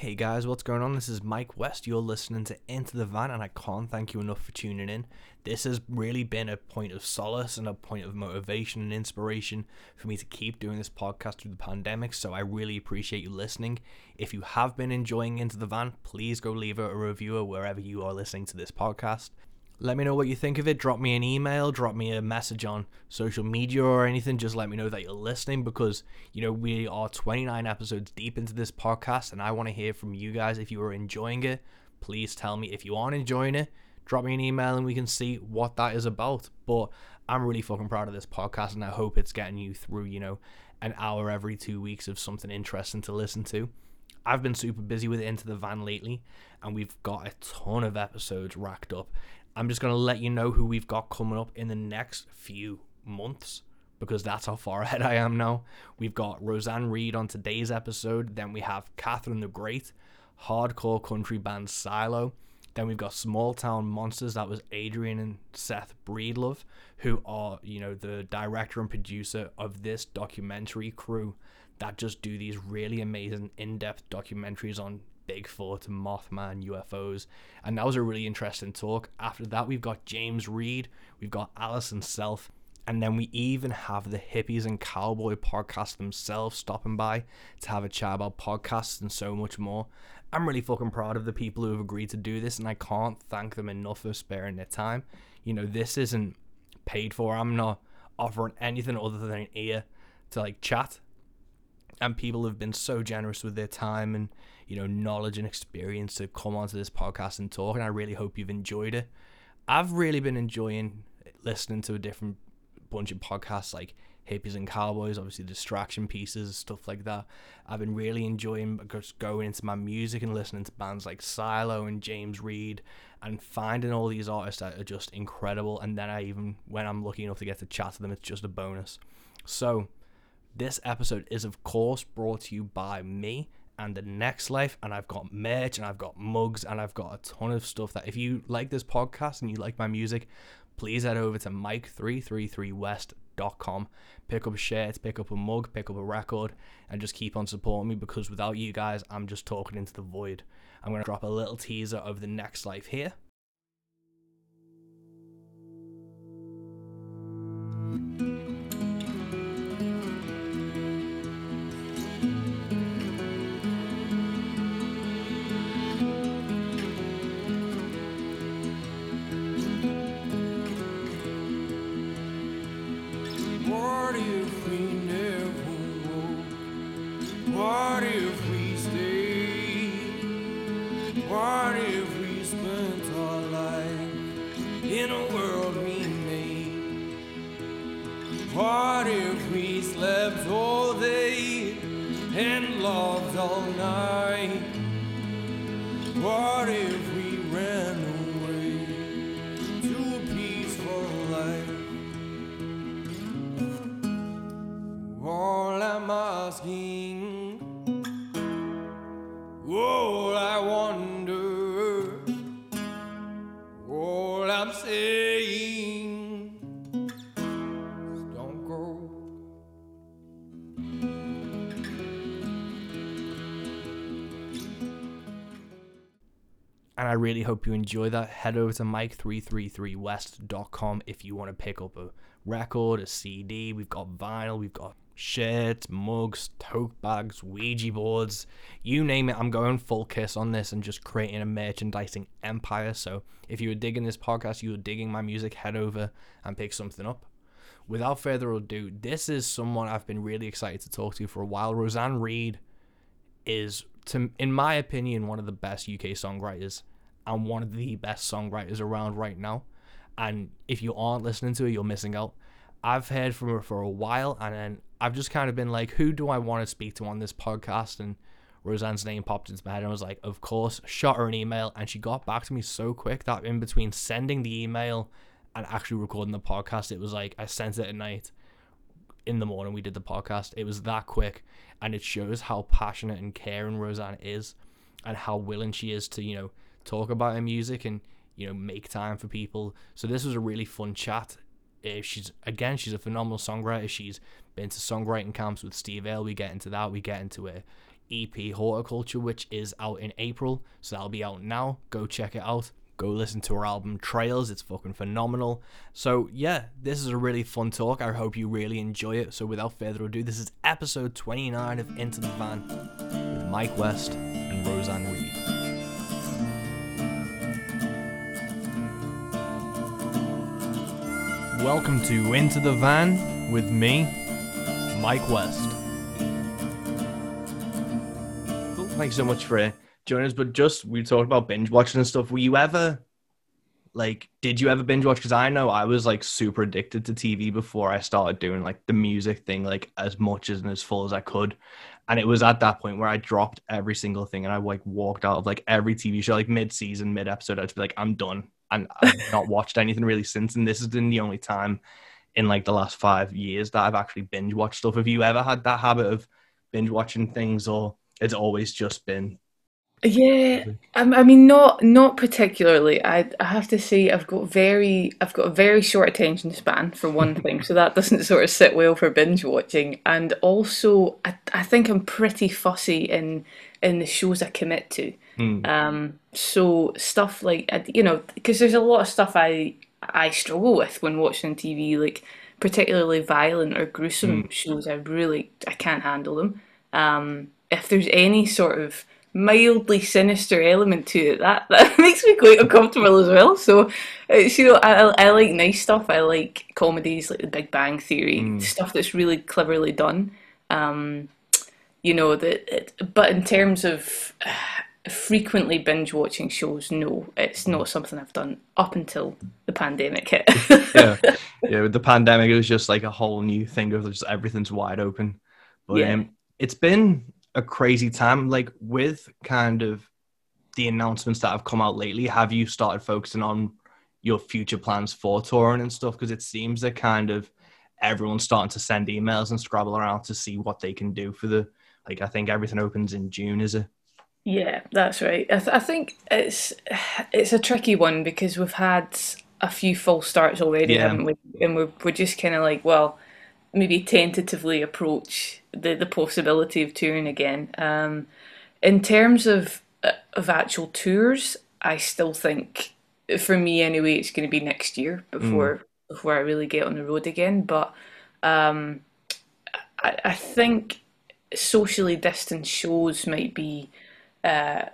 Hey guys, what's going on? This is Mike West. You're listening to Into the Van, and I can't thank you enough for tuning in. This has really been a point of solace and a point of motivation and inspiration for me to keep doing this podcast through the pandemic. So I really appreciate you listening. If you have been enjoying Into the Van, please go leave a review wherever you are listening to this podcast. Let me know what you think of it. Drop me an email, drop me a message on social media or anything. Just let me know that you're listening because, you know, we are 29 episodes deep into this podcast and I want to hear from you guys. If you are enjoying it, please tell me. If you aren't enjoying it, drop me an email and we can see what that is about. But I'm really fucking proud of this podcast and I hope it's getting you through, you know, an hour every two weeks of something interesting to listen to. I've been super busy with Into the Van lately, and we've got a ton of episodes racked up. I'm just going to let you know who we've got coming up in the next few months because that's how far ahead I am now. We've got Roseanne Reid on today's episode. Then we have Catherine the Great, hardcore country band Silo. Then we've got Small Town Monsters. That was Adrian and Seth Breedlove, who are, you know, the director and producer of this documentary crew that just do these really amazing in depth documentaries on Bigfoot, Mothman, UFOs, and that was a really interesting talk. After that, we've got James Reed, we've got Alison Self, and then we even have the Hippies and Cowboy podcast themselves stopping by to have a chat about podcasts and so much more. I'm really fucking proud of the people who have agreed to do this, and I can't thank them enough for sparing their time. You know, this isn't paid for. I'm not offering anything other than an ear to like chat. And people have been so generous with their time and you know, knowledge and experience to come onto this podcast and talk. And I really hope you've enjoyed it. I've really been enjoying listening to a different bunch of podcasts like hippies and cowboys, obviously distraction pieces, stuff like that. I've been really enjoying just going into my music and listening to bands like Silo and James Reed and finding all these artists that are just incredible. And then I even, when I'm lucky enough to get to chat to them, it's just a bonus. So, this episode is, of course, brought to you by me and the next life and I've got merch and I've got mugs and I've got a ton of stuff that if you like this podcast and you like my music, please head over to mike333west.com. Pick up a shirt, pick up a mug, pick up a record, and just keep on supporting me because without you guys, I'm just talking into the void. I'm going to drop a little teaser of the next life here. And I really hope you enjoy that. Head over to mike333west.com if you want to pick up a record, a CD. We've got vinyl, we've got shirts, mugs, tote bags, Ouija boards, you name it. I'm going full kiss on this and just creating a merchandising empire. So if you were digging this podcast, you were digging my music, head over and pick something up. Without further ado, this is someone I've been really excited to talk to for a while. Roseanne Reid is to in my opinion one of the best UK songwriters and one of the best songwriters around right now. And if you aren't listening to it, you're missing out. I've heard from her for a while, and then I've just kind of been like, who do I want to speak to on this podcast? And Roseanne's name popped into my head, and I was like, of course. Shot her an email, and she got back to me so quick that in between sending the email and actually recording the podcast, it was like I sent it at night. In the morning, we did the podcast. It was that quick, and it shows how passionate and caring Roseanne is, and how willing she is to, you know, talk about her music and you know make time for people. So this was a really fun chat. Uh, she's again, she's a phenomenal songwriter. She's been to songwriting camps with Steve Earle. We get into that. We get into it, EP Horticulture, which is out in April. So that'll be out now. Go check it out. Go listen to her album Trails. It's fucking phenomenal. So, yeah, this is a really fun talk. I hope you really enjoy it. So, without further ado, this is episode 29 of Into the Van with Mike West and Roseanne Reid. Welcome to Into the Van with me, Mike West. Thanks so much for uh, joining us. But just we talked about binge watching and stuff. Were you ever like, did you ever binge watch? Because I know I was like super addicted to TV before I started doing like the music thing, like as much as and as full as I could. And it was at that point where I dropped every single thing and I like walked out of like every TV show, like mid season, mid episode. I'd be like, I'm done and I've not watched anything really since. And this has been the only time in like the last five years that I've actually binge watched stuff. Have you ever had that habit of binge watching things, or it's always just been? Yeah, I, um, I mean, not not particularly. I I have to say, I've got very I've got a very short attention span for one thing, so that doesn't sort of sit well for binge watching. And also, I I think I'm pretty fussy in in the shows I commit to. Mm. Um, so stuff like you know, because there's a lot of stuff I I struggle with when watching TV, like particularly violent or gruesome mm. shows. I really I can't handle them. Um, if there's any sort of mildly sinister element to it, that that makes me quite uncomfortable as well. So, it's, you know, I I like nice stuff. I like comedies like The Big Bang Theory, mm. stuff that's really cleverly done. Um, you know that, but in terms of frequently binge watching shows, no, it's not something I've done up until the pandemic hit. yeah, yeah. With the pandemic, it was just like a whole new thing of just everything's wide open. But yeah. um, it's been a crazy time. Like with kind of the announcements that have come out lately, have you started focusing on your future plans for touring and stuff? Because it seems that kind of everyone's starting to send emails and scrabble around to see what they can do for the. Like I think everything opens in June, is it? Yeah, that's right. I, th- I think it's it's a tricky one because we've had a few false starts already, yeah. haven't we? And we're we're just kind of like, well, maybe tentatively approach the the possibility of touring again. Um, in terms of uh, of actual tours, I still think, for me anyway, it's going to be next year before mm. before I really get on the road again. But um, I, I think socially distanced shows might be uh,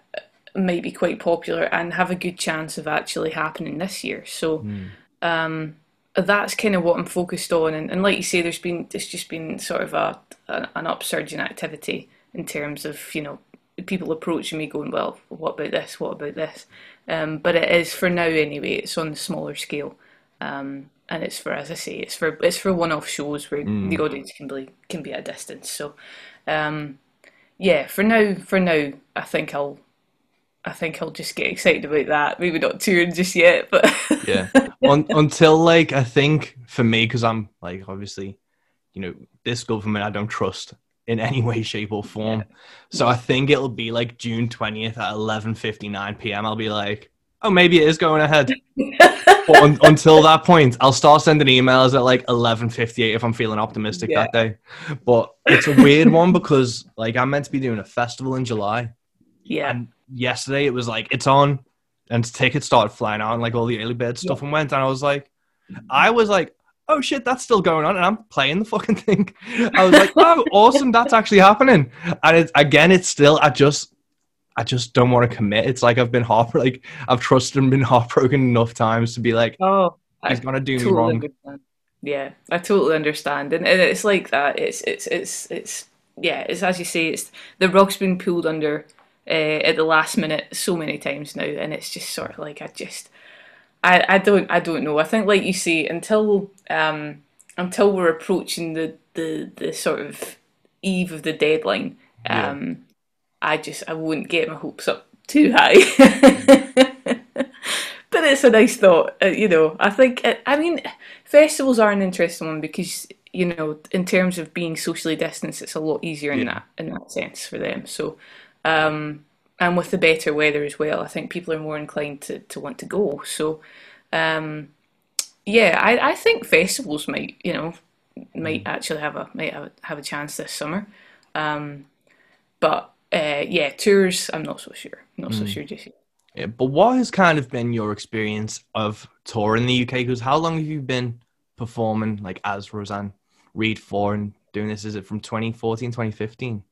might be quite popular and have a good chance of actually happening this year. So mm. um, that's kind of what I'm focused on. And, and, like you say, there's been it's just been sort of a, a, an upsurge in activity in terms of you know people approaching me going, well, what about this? What about this? Um, but it is for now anyway. It's on the smaller scale. Um, and it's for, as I say, it's for it's for one-off shows where mm. the audience can be can be at a distance. So, um, yeah, for now, for now, I think I'll, I think I'll just get excited about that. Maybe not touring just yet, but yeah, Un- until like I think for me, because I'm like obviously, you know, this government I don't trust in any way, shape, or form. Yeah. So I think it'll be like June twentieth at eleven fifty nine p.m. I'll be like, oh, maybe it is going ahead. but un- until that point, I'll start sending emails at like 11:58 if I'm feeling optimistic yeah. that day. But it's a weird one because like I'm meant to be doing a festival in July. Yeah. And yesterday it was like it's on, and tickets started flying out, and like all the early bird stuff yeah. and went, and I was like, I was like. Oh shit, that's still going on, and I'm playing the fucking thing. I was like, "Oh, awesome, that's actually happening." And it, again, it's still. I just I just don't want to commit. It's like I've been heart like I've trusted and been heartbroken enough times to be like, oh, he's gonna do totally me wrong. Understand. Yeah, I totally understand, and, and it's like that. It's it's it's it's yeah. It's as you say. It's the rug's been pulled under uh, at the last minute so many times now, and it's just sort of like I just I I don't I don't know. I think like you say until um until we're approaching the the the sort of eve of the deadline. Um, I just I wouldn't get my hopes up too high. but it's a nice thought, uh, you know. I think uh, I mean festivals are an interesting one because you know in terms of being socially distanced, it's a lot easier in yeah. that in that sense for them. So. Um, and with the better weather as well, I think people are more inclined to, to want to go. So, um, yeah, I, I think festivals might, you know, might mm. actually have a might have a, have a chance this summer. Um, but uh, yeah, tours. I'm not so sure. Not mm. so sure just yet. Yeah, but what has kind of been your experience of tour in the UK? Because how long have you been performing like as Roseanne Reid for and doing this? Is it from 2014, 2015?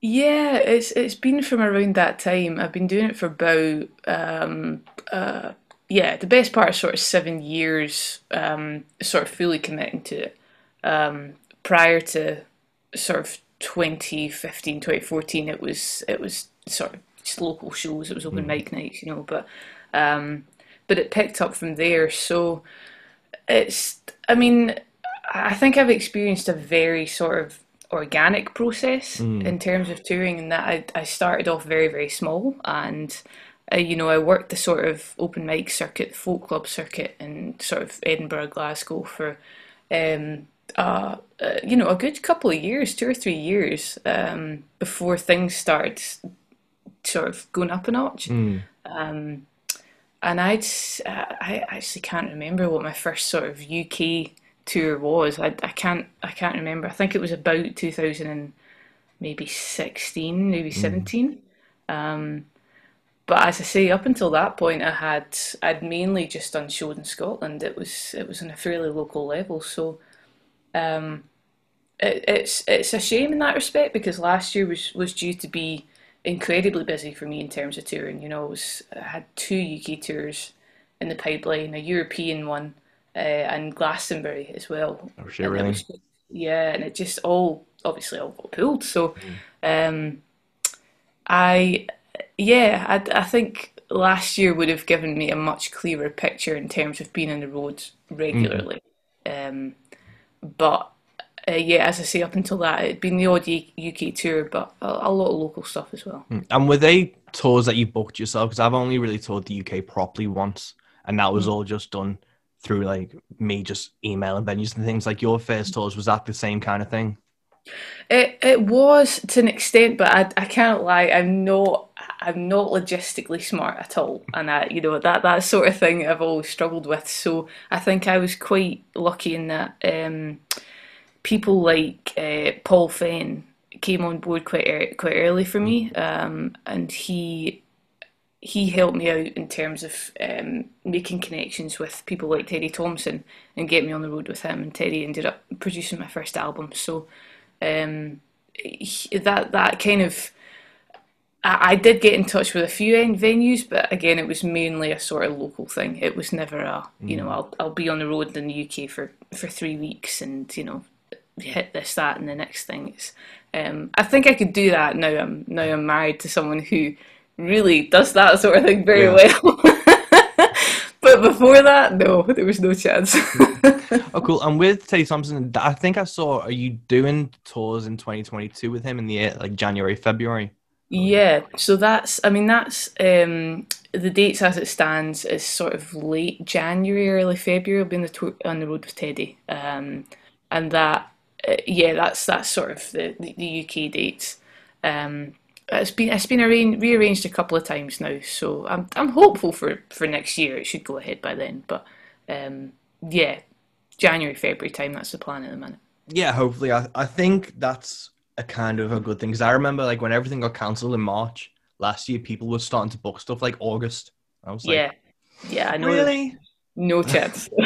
Yeah, it's it's been from around that time. I've been doing it for about um, uh, yeah, the best part is sort of seven years, um, sort of fully committing to it. Um, prior to sort of 2015, 2014, it was it was sort of just local shows. It was open mm. mic nights, you know. But um, but it picked up from there. So it's, I mean, I think I've experienced a very sort of organic process mm. in terms of touring, and that I, I started off very very small, and uh, you know I worked the sort of open mic circuit, folk club circuit, in sort of Edinburgh, Glasgow for. Um, uh, uh, you know, a good couple of years, two or three years, um, before things start sort of going up a notch. Mm. Um, and I'd, uh, I actually can't remember what my first sort of UK tour was. I, I can't I can't remember. I think it was about 2000 and maybe 16, maybe mm. 17. Um, but as I say, up until that point, I had I'd mainly just done shows in Scotland. It was it was on a fairly local level, so um, it, it's it's a shame in that respect because last year was was due to be incredibly busy for me in terms of touring. You know, I, was, I had two UK tours in the pipeline, a European one, uh, and Glastonbury as well. Oh, shit, really? yeah, and it just all obviously all got pulled. So, mm. um, I yeah, I, I think last year would have given me a much clearer picture in terms of being on the road regularly. Mm. Um, but uh, yeah, as I say, up until that, it'd been the odd UK tour, but a, a lot of local stuff as well. Mm. And were they tours that you booked yourself? Because I've only really toured the UK properly once, and that was mm. all just done through like me just emailing venues and things. Like your first tours, was that the same kind of thing? It it was to an extent, but I, I can't lie. I'm not I'm not logistically smart at all, and I you know that that sort of thing I've always struggled with. So I think I was quite lucky in that. Um, people like uh, Paul Fenn came on board quite er- quite early for me, um, and he he helped me out in terms of um, making connections with people like Teddy Thompson and get me on the road with him. And Teddy ended up producing my first album, so um, he, that that kind of. I, I did get in touch with a few venues, but again, it was mainly a sort of local thing. It was never a, you know, mm. I'll I'll be on the road in the UK for, for three weeks and you know hit this, that, and the next thing. It's, um, I think I could do that now. I'm now I'm married to someone who really does that sort of thing very yeah. well. but before that, no, there was no chance. oh, cool. And with Teddy Thompson, I think I saw. Are you doing tours in 2022 with him in the like January, February? Yeah. So that's. I mean, that's um, the dates as it stands is sort of late January, early February. I'll be on the tour, on the road with Teddy, um, and that uh, yeah, that's that's sort of the the, the UK dates. Um, it's been it's been arranged, rearranged a couple of times now, so I'm I'm hopeful for, for next year. It should go ahead by then, but um, yeah, January February time. That's the plan at the minute. Yeah, hopefully. I I think that's a kind of a good thing because I remember like when everything got cancelled in March last year, people were starting to book stuff like August. I was like, yeah, yeah, I know. Really? No chance.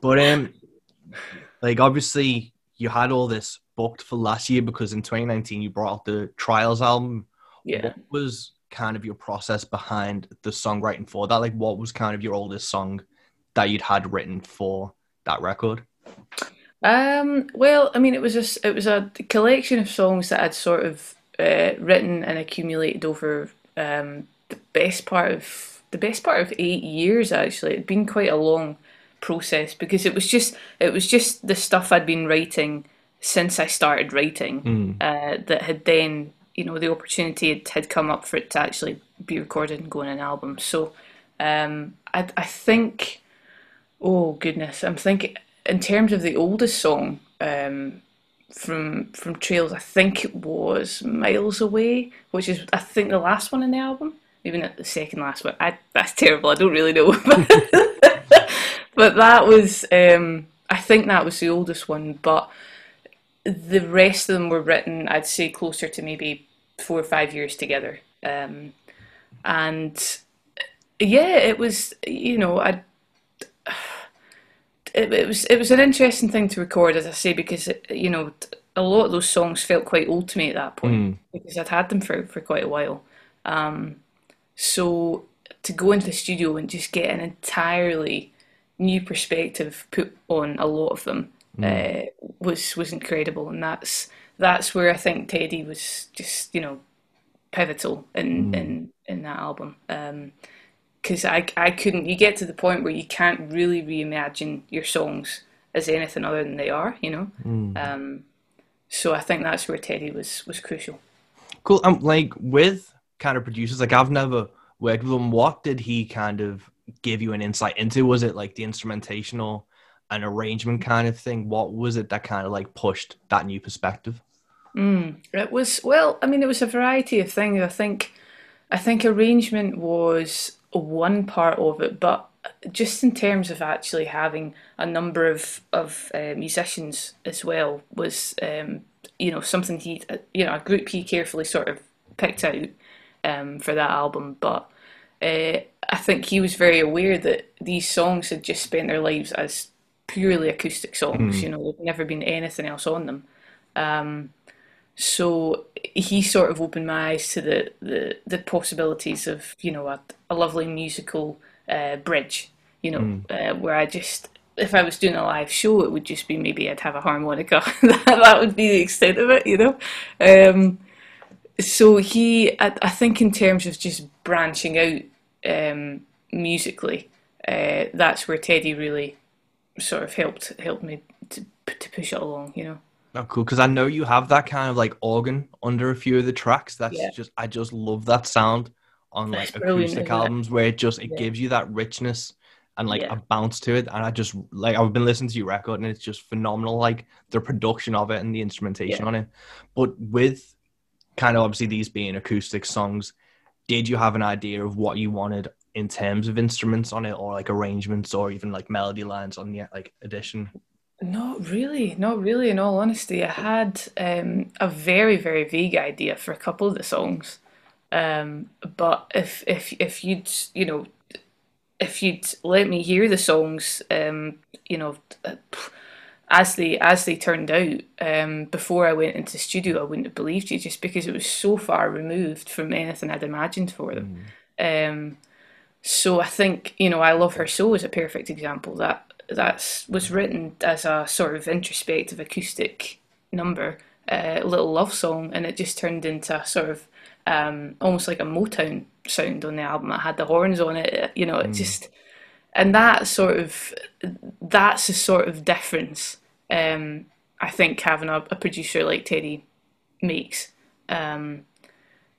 but um, like obviously you had all this booked for last year because in 2019 you brought out the Trails album. Yeah. What was kind of your process behind the songwriting for that? Like what was kind of your oldest song that you'd had written for that record? Um, well, I mean, it was a, it was a collection of songs that I'd sort of uh, written and accumulated over um, the best part of the best part of eight years. Actually, it'd been quite a long process because it was just it was just the stuff I'd been writing since I started writing mm. uh, that had then you know the opportunity had, had, come up for it to actually be recorded and go on an album. So um, I, I think oh goodness, I'm thinking in terms of the oldest song um, from from Trails, I think it was Miles Away, which is I think the last one in the album. Maybe not the second last one. I, that's terrible. I don't really know. but that was um, I think that was the oldest one. But the rest of them were written, I'd say, closer to maybe four or five years together. Um, and yeah, it was, you know, I. It, it was it was an interesting thing to record, as I say, because it, you know a lot of those songs felt quite old to me at that point mm. because I'd had them for, for quite a while. Um, so to go into the studio and just get an entirely new perspective put on a lot of them mm. uh, was was incredible, and that's that's where I think Teddy was just you know pivotal in mm. in in that album. Because I I couldn't. You get to the point where you can't really reimagine your songs as anything other than they are, you know. Mm. Um, so I think that's where Teddy was was crucial. Cool. Um, like with kind of producers, like I've never worked with him. What did he kind of give you an insight into? Was it like the instrumentation or an arrangement kind of thing? What was it that kind of like pushed that new perspective? Mm, it was well. I mean, it was a variety of things. I think, I think arrangement was one part of it, but just in terms of actually having a number of of uh, musicians as well was um, you know something he you know a group he carefully sort of picked out um, for that album but uh, I think he was very aware that these songs had just spent their lives as purely acoustic songs mm. you know there'd never been anything else on them um, so he sort of opened my eyes to the the, the possibilities of you know a, a lovely musical uh, bridge, you know, mm. uh, where I just if I was doing a live show, it would just be maybe I'd have a harmonica. that that would be the extent of it, you know. Um, so he, I, I, think, in terms of just branching out um, musically, uh, that's where Teddy really sort of helped helped me to to push it along, you know. Oh, cool! Because I know you have that kind of like organ under a few of the tracks. That's yeah. just I just love that sound on like acoustic albums where it just it yeah. gives you that richness and like yeah. a bounce to it. And I just like I've been listening to your record and it's just phenomenal, like the production of it and the instrumentation on it. But with kind of obviously these being acoustic songs, did you have an idea of what you wanted in terms of instruments on it or like arrangements or even like melody lines on the like edition? Not really, not really. In all honesty, I had um, a very, very vague idea for a couple of the songs. Um, but if if if you'd you know if you'd let me hear the songs, um, you know, as they as they turned out um, before I went into studio, I wouldn't have believed you just because it was so far removed from anything I'd imagined for them. Mm. Um, so I think you know, I love her so is a perfect example that that was written as a sort of introspective acoustic number, a uh, little love song, and it just turned into a sort of um, almost like a Motown sound on the album. It had the horns on it, you know, it mm. just, and that sort of, that's the sort of difference um, I think having a, a, producer like Teddy makes. Um,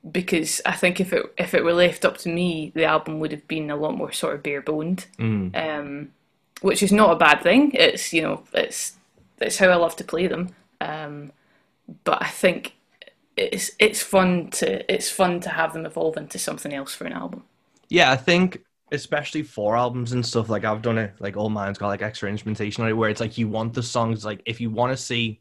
because I think if it if it were left up to me, the album would have been a lot more sort of bare boned, mm. um, which is not a bad thing. It's you know it's it's how I love to play them. Um, but I think it's it's fun to it's fun to have them evolve into something else for an album. Yeah, I think especially for albums and stuff like I've done it like all mine's got like extra instrumentation on it where it's like you want the songs like if you want to see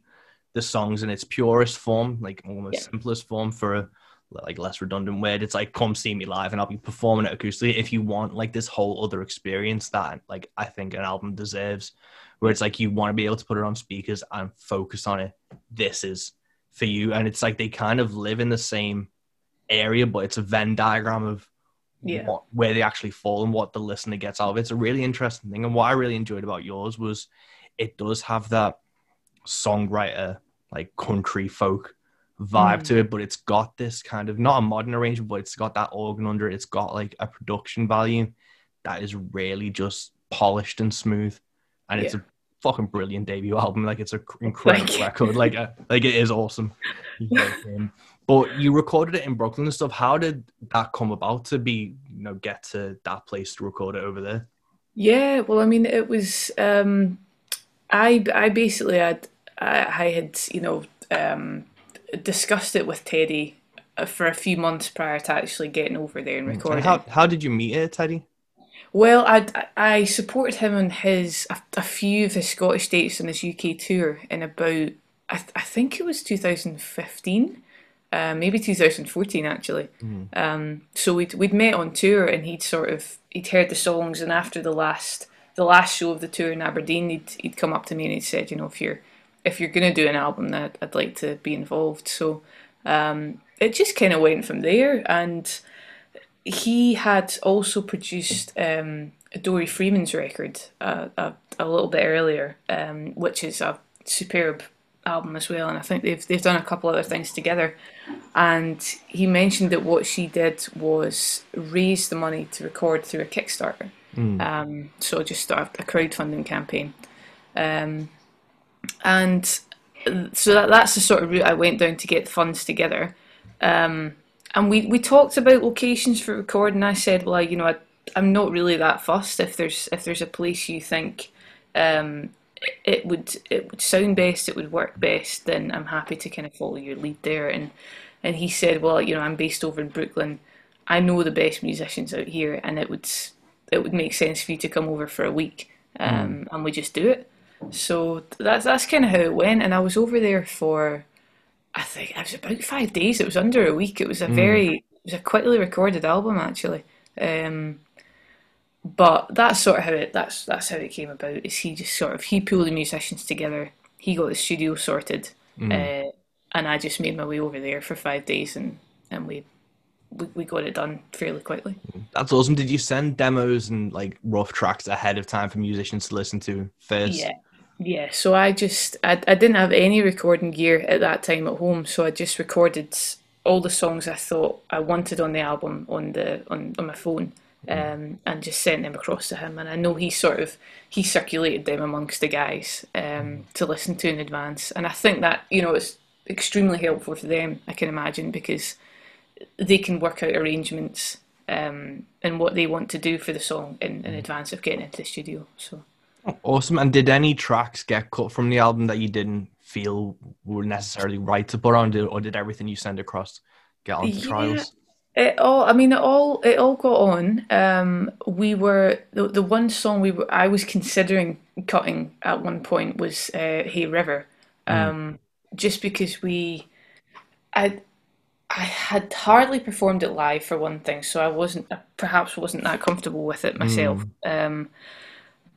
the songs in its purest form, like almost yeah. simplest form for a like less redundant word, it's like come see me live and I'll be performing it acoustically. If you want like this whole other experience that like I think an album deserves, where it's like you want to be able to put it on speakers and focus on it. This is for you and it's like they kind of live in the same area but it's a venn diagram of yeah. what, where they actually fall and what the listener gets out of it. It's a really interesting thing. And what I really enjoyed about yours was it does have that songwriter, like country folk vibe mm. to it, but it's got this kind of not a modern arrangement, but it's got that organ under it. It's got like a production value that is really just polished and smooth. And yeah. it's a fucking brilliant debut album. Like it's an incredible record. Like uh, like it is awesome. but you recorded it in Brooklyn and stuff. How did that come about to be you know get to that place to record it over there? Yeah, well, I mean, it was um, I I basically had I, I had you know um, discussed it with Teddy uh, for a few months prior to actually getting over there and recording. And how how did you meet it, Teddy? Well, I, I supported him on his a, a few of his Scottish dates on his UK tour in about I, th- I think it was 2015, uh, maybe 2014 actually. Mm. Um, so we'd we'd met on tour, and he'd sort of he'd heard the songs, and after the last the last show of the tour in Aberdeen, he'd he'd come up to me and he'd said, you know, if you're if you're gonna do an album, that I'd like to be involved. So um, it just kind of went from there, and he had also produced um, Dori Freeman's record uh, a, a little bit earlier, um, which is a superb album as well. And I think they've they've done a couple other things together. And he mentioned that what she did was raise the money to record through a Kickstarter. Mm. Um, so just start a crowdfunding campaign. Um, and so that, that's the sort of route I went down to get funds together. Um, and we, we talked about locations for recording. I said, well, I, you know, I, I'm not really that fussed. If there's if there's a place you think um, it would it would sound best, it would work best, then I'm happy to kind of follow your lead there. And and he said, well, you know, I'm based over in Brooklyn. I know the best musicians out here, and it would it would make sense for you to come over for a week, um, mm. and we just do it. So that's that's kind of how it went. And I was over there for, I think it was about five days. It was under a week. It was a mm. very it was a quickly recorded album actually. Um, but that's sort of how it that's that's how it came about. Is he just sort of he pulled the musicians together. He got the studio sorted, mm. uh, and I just made my way over there for five days, and and we, we we got it done fairly quickly. That's awesome. Did you send demos and like rough tracks ahead of time for musicians to listen to first? Yeah. Yeah, so I just I, I didn't have any recording gear at that time at home, so I just recorded all the songs I thought I wanted on the album on the on, on my phone, um, and just sent them across to him. And I know he sort of he circulated them amongst the guys um, to listen to in advance. And I think that you know it's extremely helpful for them. I can imagine because they can work out arrangements um, and what they want to do for the song in, in advance of getting into the studio. So awesome. And did any tracks get cut from the album that you didn't feel were necessarily right to put on, or did everything you send across get onto yeah. Trails? It all, I mean, it all, it all got on. Um, we were the, the one song we were, I was considering cutting at one point was uh, "Hey River," mm. um, mm. just because we, I, I had hardly performed it live for one thing, so I wasn't, perhaps wasn't that comfortable with it myself. Mm. Um,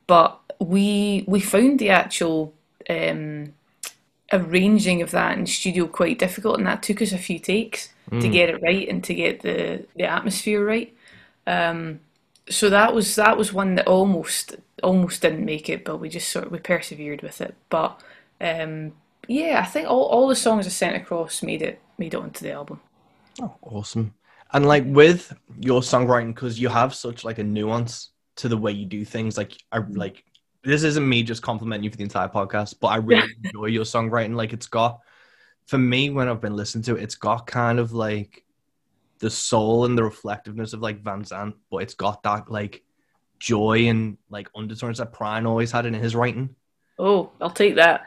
but we we found the actual um, arranging of that in studio quite difficult, and that took us a few takes mm. to get it right and to get the the atmosphere right. Um, so that was that was one that almost almost didn't make it, but we just sort of we persevered with it. But um, yeah, I think all, all the songs I sent across made it made it onto the album. Oh, awesome! And like with your songwriting, because you have such like a nuance to the way you do things. Like I mm-hmm. like this isn't me just complimenting you for the entire podcast, but I really enjoy your songwriting. Like it's got for me when I've been listening to it, it's got kind of like the soul and the reflectiveness of like Van Zandt, but it's got that like joy and like undertones that Prine always had in his writing. Oh, I'll take that.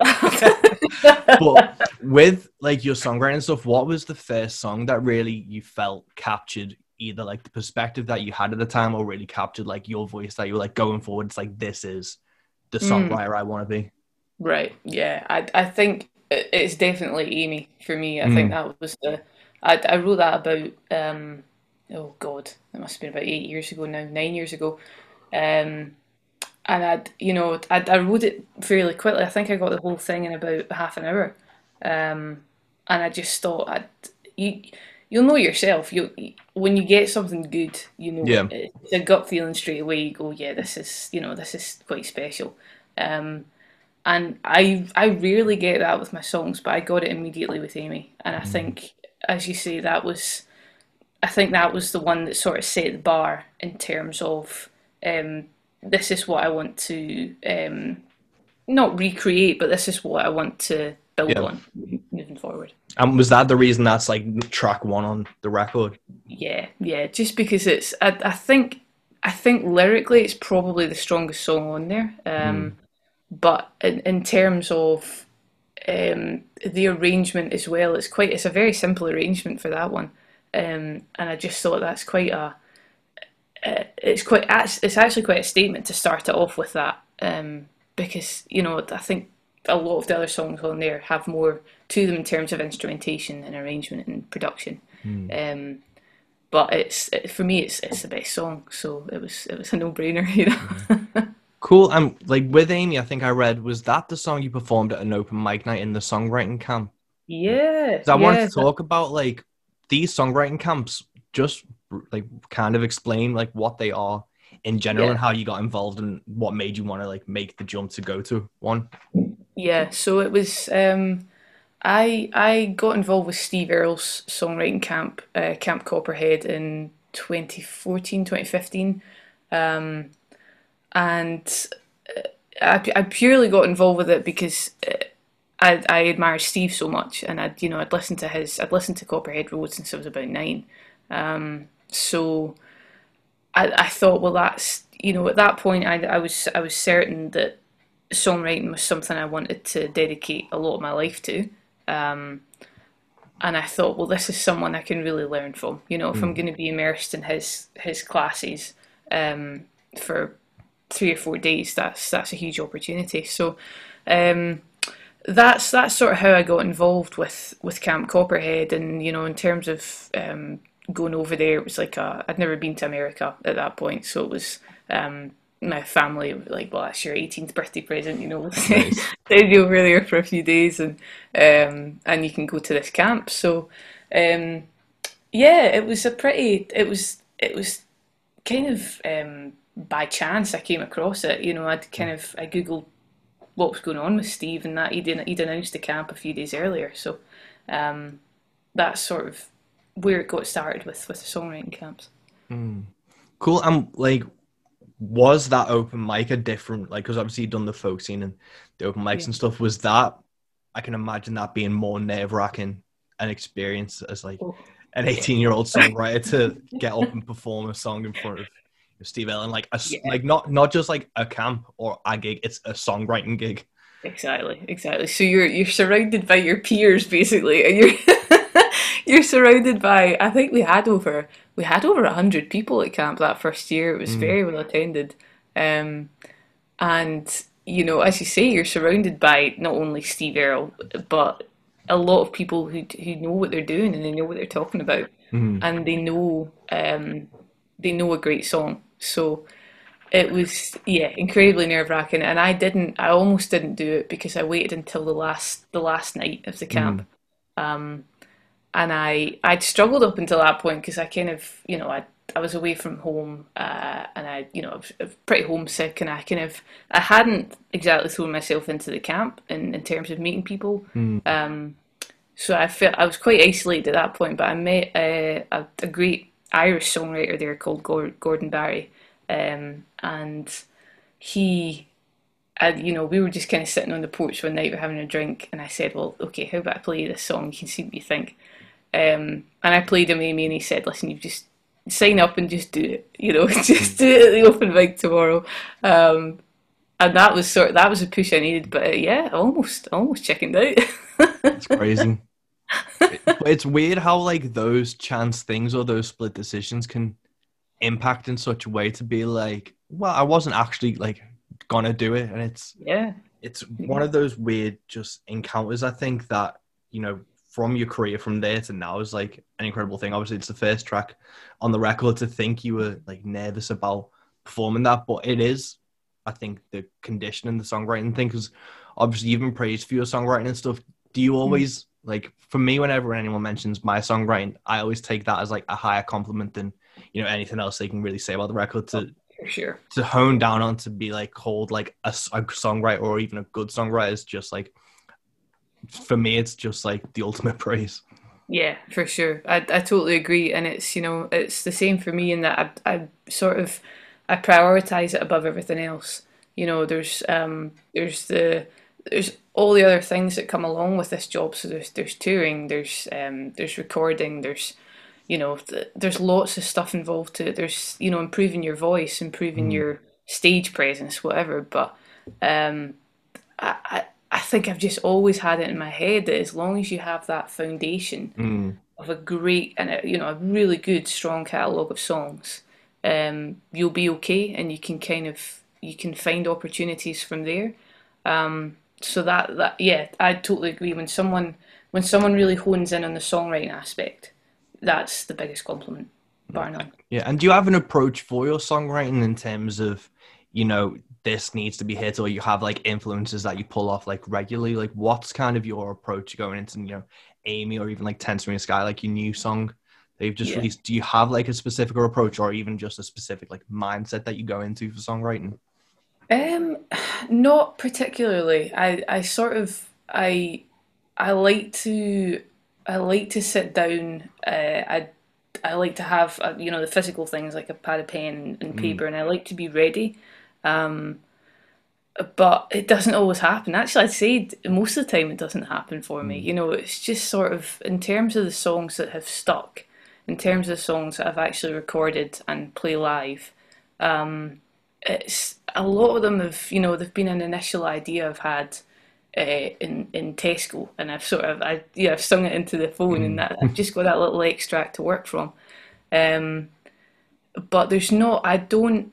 but with like your songwriting stuff, what was the first song that really you felt captured either like the perspective that you had at the time or really captured like your voice that you were like going forward? It's like this is the songwriter mm. I want to be. Right. Yeah. I I think it's definitely Amy for me. I mm. think that was the. I I wrote that about. Um, oh God, it must have been about eight years ago now, nine years ago. Um, and I, you know, I, I wrote it fairly quickly. I think I got the whole thing in about half an hour. Um, and I just thought, I'd, you, you'll know yourself. You when you get something good, you know, yeah. it's a gut feeling straight away. You go, yeah, this is, you know, this is quite special. Um, and I I rarely get that with my songs, but I got it immediately with Amy, and I mm. think, as you say, that was, I think that was the one that sort of set the bar in terms of, um, this is what I want to, um, not recreate, but this is what I want to build yeah. on moving forward. And was that the reason that's like track one on the record? Yeah, yeah. Just because it's, I, I think, I think lyrically it's probably the strongest song on there. Um, mm. But in, in terms of um, the arrangement as well, it's quite, it's a very simple arrangement for that one. Um, and I just thought that's quite a, uh, it's quite, it's actually quite a statement to start it off with that. Um, because you know, I think a lot of the other songs on there have more to them in terms of instrumentation and arrangement and production. Mm. Um, but it's it, for me, it's it's the best song, so it was it was a no brainer, you know. Cool. And like with Amy, I think I read was that the song you performed at an open mic night in the songwriting camp. Yeah. I yeah, wanted to talk about like these songwriting camps. Just like kind of explain like what they are in general yeah. and how you got involved and what made you want to like make the jump to go to one. Yeah. So it was. um I I got involved with Steve Earle's songwriting camp, uh, Camp Copperhead in 2014, 2015. Um, and uh, I, I purely got involved with it because uh, I, I admire Steve so much and I'd, you know, I'd listened to his, I'd listened to Copperhead Road since I was about nine. Um, so I, I thought, well, that's, you know, at that point I, I was, I was certain that songwriting was something I wanted to dedicate a lot of my life to. Um, and I thought, well, this is someone I can really learn from. You know, if mm. I'm hmm. going to be immersed in his his classes um, for three or four days, that's that's a huge opportunity. So um, that's that's sort of how I got involved with with Camp Copperhead. And you know, in terms of um, going over there, it was like i I'd never been to America at that point, so it was um, my family were like, well, that's your 18th birthday present, you know. Nice. Send you over there for a few days and um, and you can go to this camp. So um, yeah, it was a pretty. It was it was kind of um, by chance I came across it. You know, I'd kind of I googled what was going on with Steve and that he'd he'd announced the camp a few days earlier. So um, that's sort of where it got started with with the songwriting camps. Mm. Cool. I'm like was that open mic a different like because obviously you've done the folk scene and the open mics yeah. and stuff was that i can imagine that being more nerve-wracking an experience as like oh. an 18 year old songwriter to get up and perform a song in front of steve earle like a, yeah. like not not just like a camp or a gig it's a songwriting gig exactly exactly so you're you're surrounded by your peers basically and you're you're surrounded by i think we had over we had over 100 people at camp that first year. It was mm. very well attended. Um, and, you know, as you say, you're surrounded by not only Steve Earle, but a lot of people who, who know what they're doing and they know what they're talking about. Mm. And they know, um, they know a great song. So it was, yeah, incredibly nerve wracking. And I didn't, I almost didn't do it because I waited until the last, the last night of the camp. Mm. Um, and I I'd struggled up until that point because I kind of you know I I was away from home uh, and I you know I was, I was, pretty homesick and I kind of I hadn't exactly thrown myself into the camp in, in terms of meeting people. Mm. Um, so I felt I was quite isolated at that point, but I met uh, a, a, great Irish songwriter there called Gordon Barry, um, and he and you know, we were just kind of sitting on the porch one night, we are having a drink, and I said, "Well, okay, how about I play you this song? You can see what you think." Um, and I played him Amy and he said, listen, you just sign up and just do it, you know, just do it at the open mic tomorrow. Um, and that was sort of, that was a push I needed, but uh, yeah, almost, almost chickened out. it's crazy. it's weird how like those chance things or those split decisions can impact in such a way to be like, well, I wasn't actually like gonna do it, and it's yeah, it's one of those weird just encounters. I think that you know from your career from there to now is like an incredible thing. Obviously, it's the first track on the record to think you were like nervous about performing that, but it is, I think, the conditioning, the songwriting thing. Because obviously, you've been praised for your songwriting and stuff. Do you hmm. always mm. like? For me, whenever anyone mentions my songwriting, I always take that as like a higher compliment than you know anything else they can really say about the record. To oh, sure to hone down on to be like called like a, a songwriter or even a good songwriter is just like for me, it's just like the ultimate praise. Yeah, for sure. I, I totally agree, and it's you know it's the same for me in that I, I sort of I prioritize it above everything else. You know, there's um there's the there's all the other things that come along with this job. So there's there's touring, there's um there's recording, there's you know th- there's lots of stuff involved to it. There's you know improving your voice, improving mm. your stage presence, whatever. But um, I, I I think I've just always had it in my head that as long as you have that foundation mm. of a great and a, you know a really good strong catalog of songs, um, you'll be okay, and you can kind of you can find opportunities from there. Um, so that that yeah, I totally agree. When someone when someone really hones in on the songwriting aspect, that's the biggest compliment, bar none. Yeah, and do you have an approach for your songwriting in terms of, you know, this needs to be hit, or you have like influences that you pull off like regularly? Like, what's kind of your approach going into, you know, Amy or even like Ten String Sky, like your new song they've just yeah. released? Do you have like a specific approach, or even just a specific like mindset that you go into for songwriting? Um, not particularly. I I sort of I I like to I like to sit down. Uh, I I like to have uh, you know the physical things like a pad of pen and mm. paper, mm. and I like to be ready. Um, but it doesn't always happen. Actually, I'd say most of the time it doesn't happen for me. Mm. You know, it's just sort of in terms of the songs that have stuck, in terms of songs that I've actually recorded and play live. Um, it's a lot of them have you know they've been an initial idea I've had uh, in in Tesco, and I've sort of I yeah I've sung it into the phone, mm. and that I've just got that little extract to work from. Um, but there's no I don't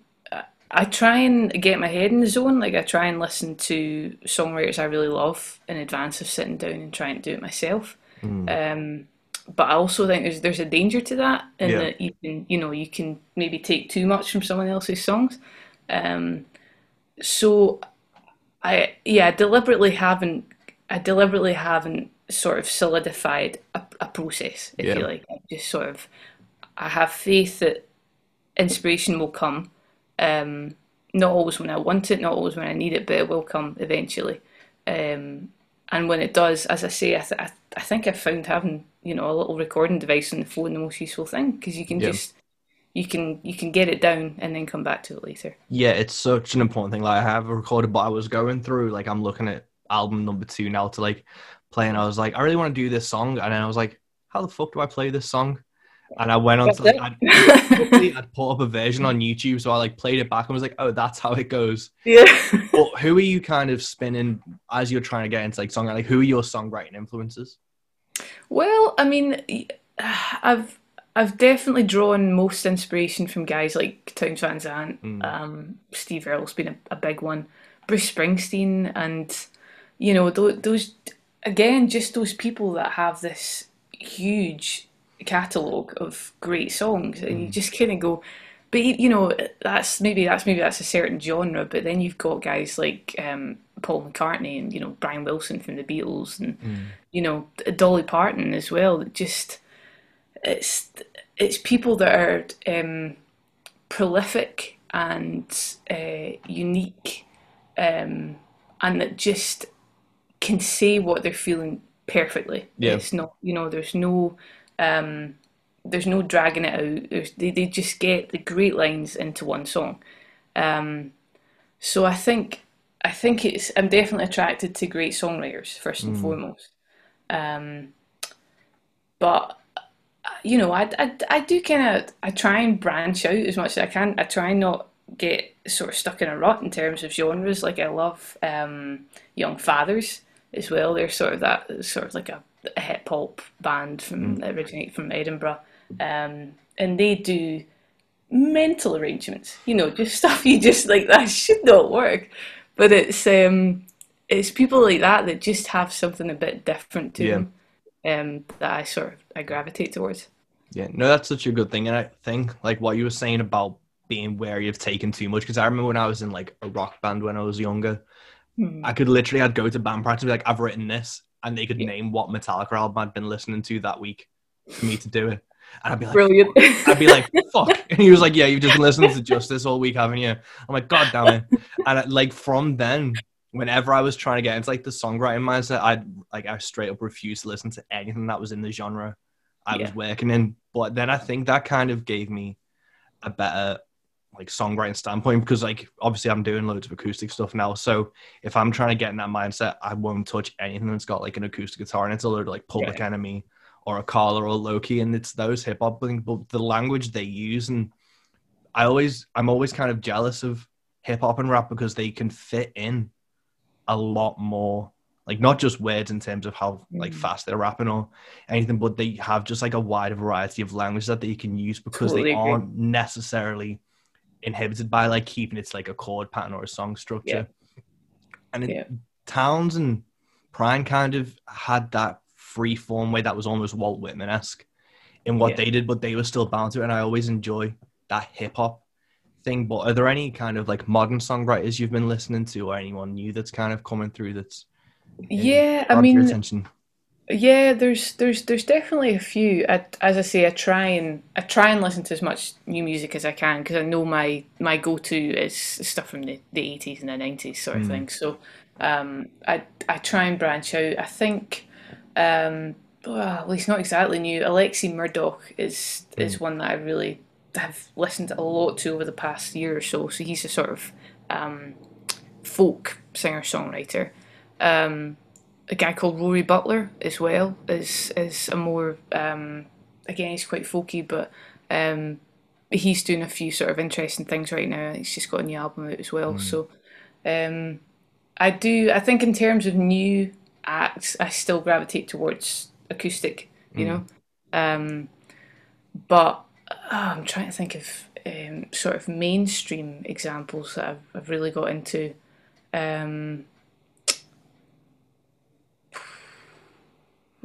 I try and get my head in the zone. Like I try and listen to songwriters I really love in advance of sitting down and trying to do it myself. Mm. Um, but I also think there's there's a danger to that, in yeah. that you can you know you can maybe take too much from someone else's songs. Um, so I yeah, I deliberately haven't I deliberately haven't sort of solidified a, a process, if yeah. you like. I just sort of I have faith that inspiration will come. Um, not always when I want it, not always when I need it, but it will come eventually. Um, and when it does, as I say, I, th- I, I think I've found having you know a little recording device on the phone the most useful thing because you can yeah. just you can you can get it down and then come back to it later. Yeah, it's such an important thing. Like I have a recorded, but I was going through like I'm looking at album number two now to like play, and I was like, I really want to do this song, and then I was like, how the fuck do I play this song? And I went on to like, I'd, I'd put up a version on YouTube, so I like played it back and was like, oh, that's how it goes. Yeah. but who are you kind of spinning as you're trying to get into like songwriting? Like, who are your songwriting influences? Well, I mean, I've I've definitely drawn most inspiration from guys like Townes Van Zandt, mm. um, Steve Earle's been a, a, big one, Bruce Springsteen, and you know those, those again just those people that have this huge catalogue of great songs, and you mm. just kind of go. But you know that's maybe that's maybe that's a certain genre, but then you've got guys like um, Paul McCartney and you know Brian Wilson from the Beatles and mm. you know Dolly Parton as well. Just it's it's people that are um, prolific and uh, unique, um, and that just can say what they're feeling perfectly. Yeah. It's not, you know, there's no, um, there's no dragging it out. There's, they they just get the great lines into one song. Um, so I think I think it's I'm definitely attracted to great songwriters first and mm. foremost. Um, but you know, I, I, I do kind of, I try and branch out as much as I can. I try and not get sort of stuck in a rut in terms of genres. Like I love um, Young Fathers as well. They're sort of that, sort of like a, a hip hop band from mm. originate from Edinburgh, um, and they do mental arrangements. You know, just stuff you just like that should not work, but it's um, it's people like that that just have something a bit different to yeah. them um, that I sort of I gravitate towards. Yeah, no, that's such a good thing, and I think like what you were saying about being wary of taking too much. Because I remember when I was in like a rock band when I was younger, hmm. I could literally I'd go to band practice and be like, I've written this, and they could yeah. name what Metallica album I'd been listening to that week for me to do it. And I'd be like, Brilliant. I'd be like, fuck. And he was like, yeah, you've just been listening to Justice all week, haven't you? I'm like, God damn it. And I, like from then, whenever I was trying to get into like the songwriting mindset, I'd like I straight up refused to listen to anything that was in the genre I yeah. was working in. But then I think that kind of gave me a better like songwriting standpoint because like obviously I'm doing loads of acoustic stuff now. So if I'm trying to get in that mindset, I won't touch anything that's got like an acoustic guitar and it's a load of like Public yeah. Enemy or a Akala or Loki and it's those hip hop things, but the language they use and I always I'm always kind of jealous of hip hop and rap because they can fit in a lot more like not just words in terms of how like mm. fast they're rapping or anything, but they have just like a wider variety of languages that they can use because totally they aren't agree. necessarily inhibited by like keeping it's like a chord pattern or a song structure. Yeah. And it, yeah. Townes and Prine kind of had that free form way that was almost Walt Whitman esque in what yeah. they did, but they were still bound to it. And I always enjoy that hip hop thing. But are there any kind of like modern songwriters you've been listening to, or anyone new that's kind of coming through that's yeah? I mean, attention? Yeah, there's there's there's definitely a few. I, as I say, I try and I try and listen to as much new music as I can because I know my my go to is stuff from the the eighties and the nineties sort of mm. thing. So um, I I try and branch out. I think. Um, well, he's not exactly new. Alexi Murdoch is mm. is one that I really have listened a lot to over the past year or so. So he's a sort of um, folk singer songwriter. Um, a guy called Rory Butler as well is is a more um, again he's quite folky, but um, he's doing a few sort of interesting things right now. He's just got a new album out as well. Mm. So um, I do. I think in terms of new acts, I still gravitate towards acoustic. You mm. know, um, but oh, I'm trying to think of um, sort of mainstream examples that I've, I've really got into. Um,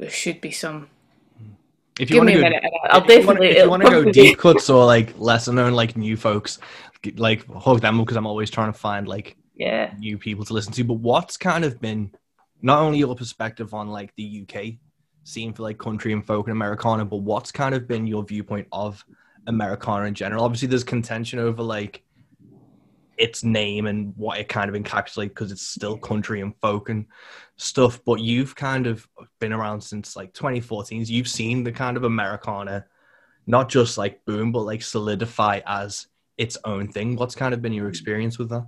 there should be some. If you Give me go, minute, I'll definitely. If you want to go deep cuts or like lesser known, like new folks, like hook them because I'm always trying to find like yeah new people to listen to. But what's kind of been not only your perspective on like the UK scene for like country and folk and Americana, but what's kind of been your viewpoint of Americana in general? Obviously, there's contention over like its name and what it kind of encapsulates because it's still country and folk and stuff. But you've kind of been around since like 2014. So you've seen the kind of Americana, not just like boom, but like solidify as its own thing. What's kind of been your experience with that?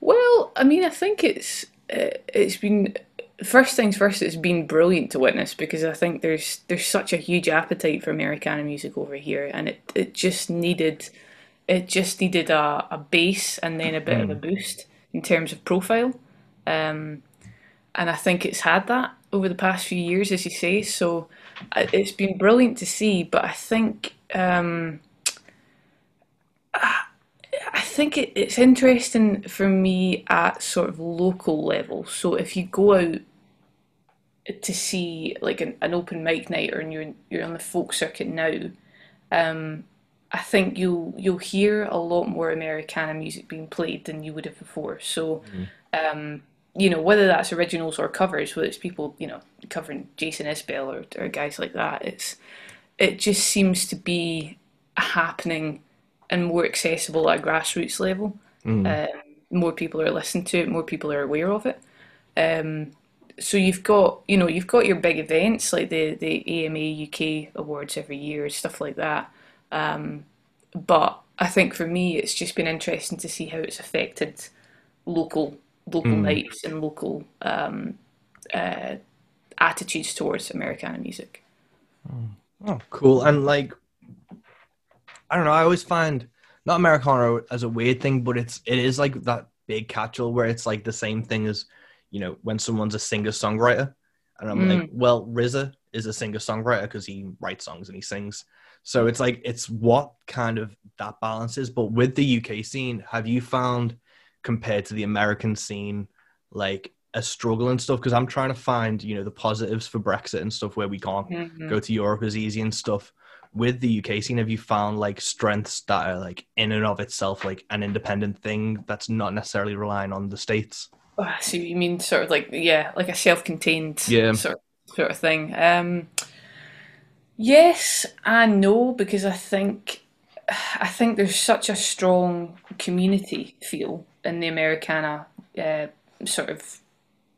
Well, I mean, I think it's uh, it's been first things first. It's been brilliant to witness because I think there's there's such a huge appetite for Americana music over here, and it it just needed it just needed a, a base and then a bit mm. of a hmm. boost in terms of profile. Um, and I think it's had that over the past few years, as you say. So it's been brilliant to see. But I think um, I think it, it's interesting for me at sort of local level. So if you go out to see like an, an open mic night or you're you're on the folk circuit now, um, I think you'll you'll hear a lot more Americana music being played than you would have before. So, mm. um, you know, whether that's originals or covers, whether it's people you know covering Jason Isbell or, or guys like that, it's it just seems to be happening and more accessible at a grassroots level. Mm. Um, more people are listening to it, more people are aware of it. Um, so you've got you know you've got your big events like the the AMA UK awards every year, stuff like that. Um, but I think for me, it's just been interesting to see how it's affected local local mm. nights and local um, uh, attitudes towards Americana music. Oh. oh, cool! And like, I don't know. I always find not Americana as a weird thing, but it's it is like that big catch-all where it's like the same thing as you know when someone's a singer-songwriter, and I'm mm. like, well, RZA is a singer-songwriter because he writes songs and he sings. So it's like it's what kind of that balance is. But with the UK scene, have you found compared to the American scene, like a struggle and stuff? Because I'm trying to find, you know, the positives for Brexit and stuff where we can't mm-hmm. go to Europe as easy and stuff. With the UK scene, have you found like strengths that are like in and of itself like an independent thing that's not necessarily relying on the states? Oh, so you mean sort of like yeah, like a self-contained yeah. sort of, sort of thing. Um, Yes and no, because I think I think there's such a strong community feel in the Americana uh, sort of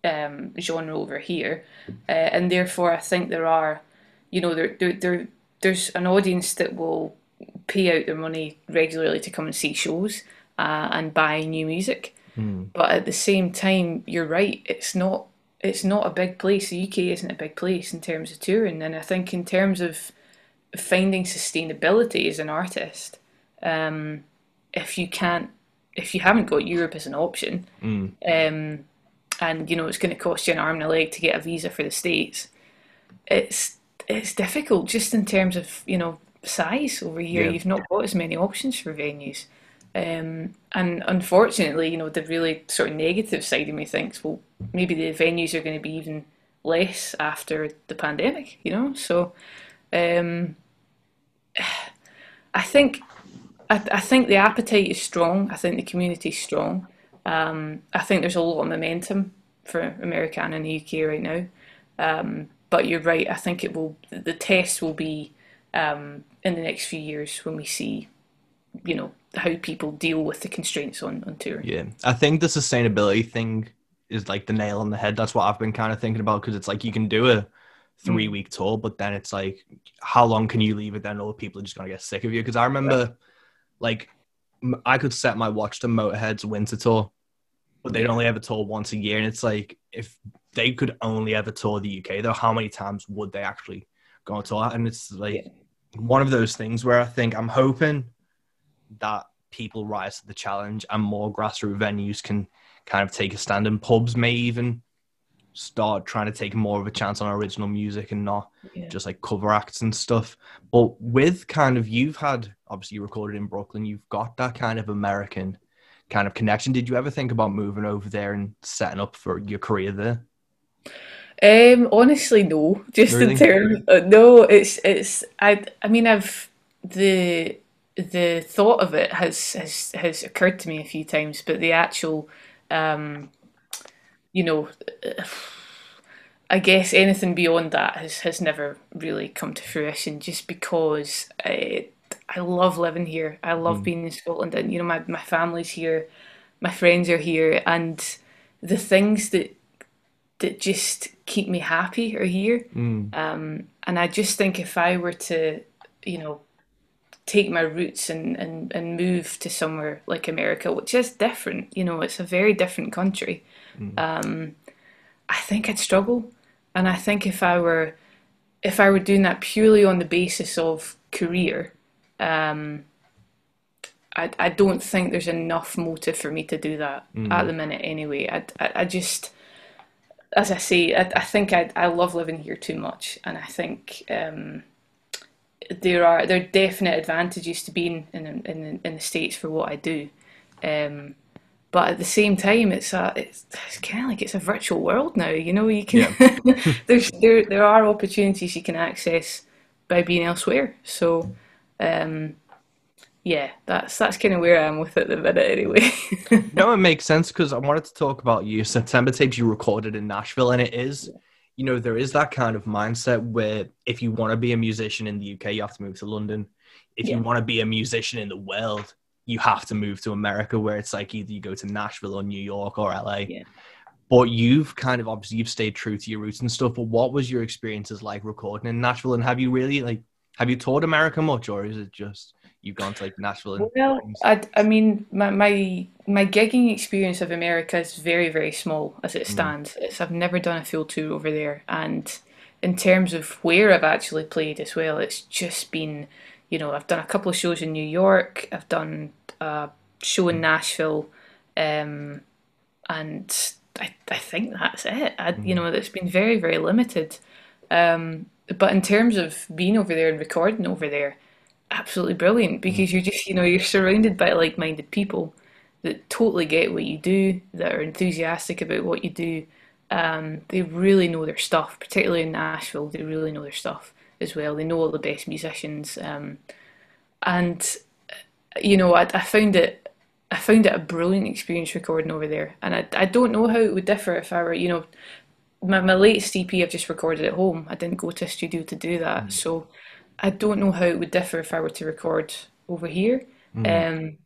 um, genre over here, uh, and therefore I think there are, you know, there, there there there's an audience that will pay out their money regularly to come and see shows uh, and buy new music. Mm. But at the same time, you're right. It's not it's not a big place. The UK isn't a big place in terms of touring, and I think in terms of finding sustainability as an artist, um, if you can't, if you haven't got Europe as an option, mm. um, and you know it's going to cost you an arm and a leg to get a visa for the states, it's it's difficult just in terms of you know size over here. Yeah. You've not got as many options for venues. Um, and unfortunately, you know, the really sort of negative side of me thinks, well, maybe the venues are going to be even less after the pandemic, you know? So um, I think I, I, think the appetite is strong. I think the community is strong. Um, I think there's a lot of momentum for Americana in the UK right now. Um, but you're right. I think it will. The test will be um, in the next few years when we see, you know, how people deal with the constraints on on tour. Yeah, I think the sustainability thing is like the nail on the head. That's what I've been kind of thinking about because it's like you can do a three mm. week tour, but then it's like, how long can you leave it? Then all the people are just gonna get sick of you. Because I remember, like, I could set my watch to Motorhead's winter tour, but they'd only ever tour once a year, and it's like if they could only ever tour the UK, though, how many times would they actually go on tour? And it's like yeah. one of those things where I think I'm hoping that people rise to the challenge and more grassroots venues can kind of take a stand and pubs may even start trying to take more of a chance on original music and not yeah. just like cover acts and stuff. But with kind of you've had obviously you recorded in Brooklyn, you've got that kind of American kind of connection. Did you ever think about moving over there and setting up for your career there? Um, honestly, no. Just in terms, uh, no. It's it's. I I mean, I've the the thought of it has has has occurred to me a few times, but the actual um, you know, I guess anything beyond that has, has never really come to fruition just because I, I love living here. I love mm. being in Scotland and, you know, my, my family's here, my friends are here, and the things that that just keep me happy are here. Mm. Um, and I just think if I were to, you know, take my roots and, and, and move to somewhere like America, which is different. You know, it's a very different country. Mm. Um, I think I'd struggle, and I think if I were if I were doing that purely on the basis of career, um, I I don't think there's enough motive for me to do that mm. at the minute. Anyway, I, I, I just as I say, I, I think I I love living here too much, and I think. Um, there are there are definite advantages to being in in in the states for what I do, um, but at the same time, it's a it's, it's kind of like it's a virtual world now. You know, you can yeah. there's there there are opportunities you can access by being elsewhere. So, um, yeah, that's that's kind of where I am with it at the minute, anyway. no, it makes sense because I wanted to talk about your September tapes you recorded in Nashville, and it is you know, there is that kind of mindset where if you want to be a musician in the UK, you have to move to London. If yeah. you want to be a musician in the world, you have to move to America, where it's like either you go to Nashville or New York or LA. Yeah. But you've kind of obviously you've stayed true to your roots and stuff. But what was your experiences like recording in Nashville? And have you really like have you toured America much, or is it just you've gone to like Nashville? And well, I, I mean, my, my my gigging experience of America is very very small as it mm. stands. Mm. It's I've never done a full tour over there, and in terms of where I've actually played as well, it's just been, you know, I've done a couple of shows in New York. I've done a show in mm. Nashville, um, and I I think that's it. I, mm. You know, it's been very very limited. Um, but in terms of being over there and recording over there, absolutely brilliant because you're just you know you're surrounded by like-minded people that totally get what you do, that are enthusiastic about what you do. Um, they really know their stuff, particularly in Nashville. They really know their stuff as well. They know all the best musicians, um, and you know I, I found it. I found it a brilliant experience recording over there, and I, I don't know how it would differ if I were, you know, my, my latest EP I've just recorded at home. I didn't go to a studio to do that, mm. so I don't know how it would differ if I were to record over here. Mm. Um,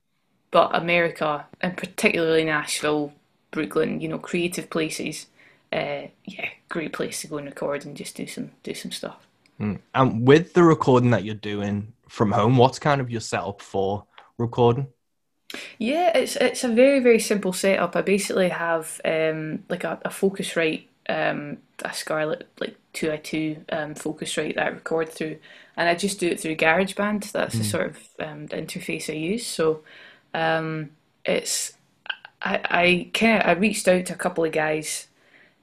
but America, and particularly Nashville, Brooklyn, you know, creative places. Uh, yeah, great place to go and record and just do some do some stuff. Mm. And with the recording that you're doing from home, what's kind of your setup for recording? Yeah, it's it's a very very simple setup. I basically have um, like a, a Focusrite um, a Scarlett like two i two um, Focusrite that I record through, and I just do it through GarageBand. That's mm. the sort of um, the interface I use. So um, it's I I kind I reached out to a couple of guys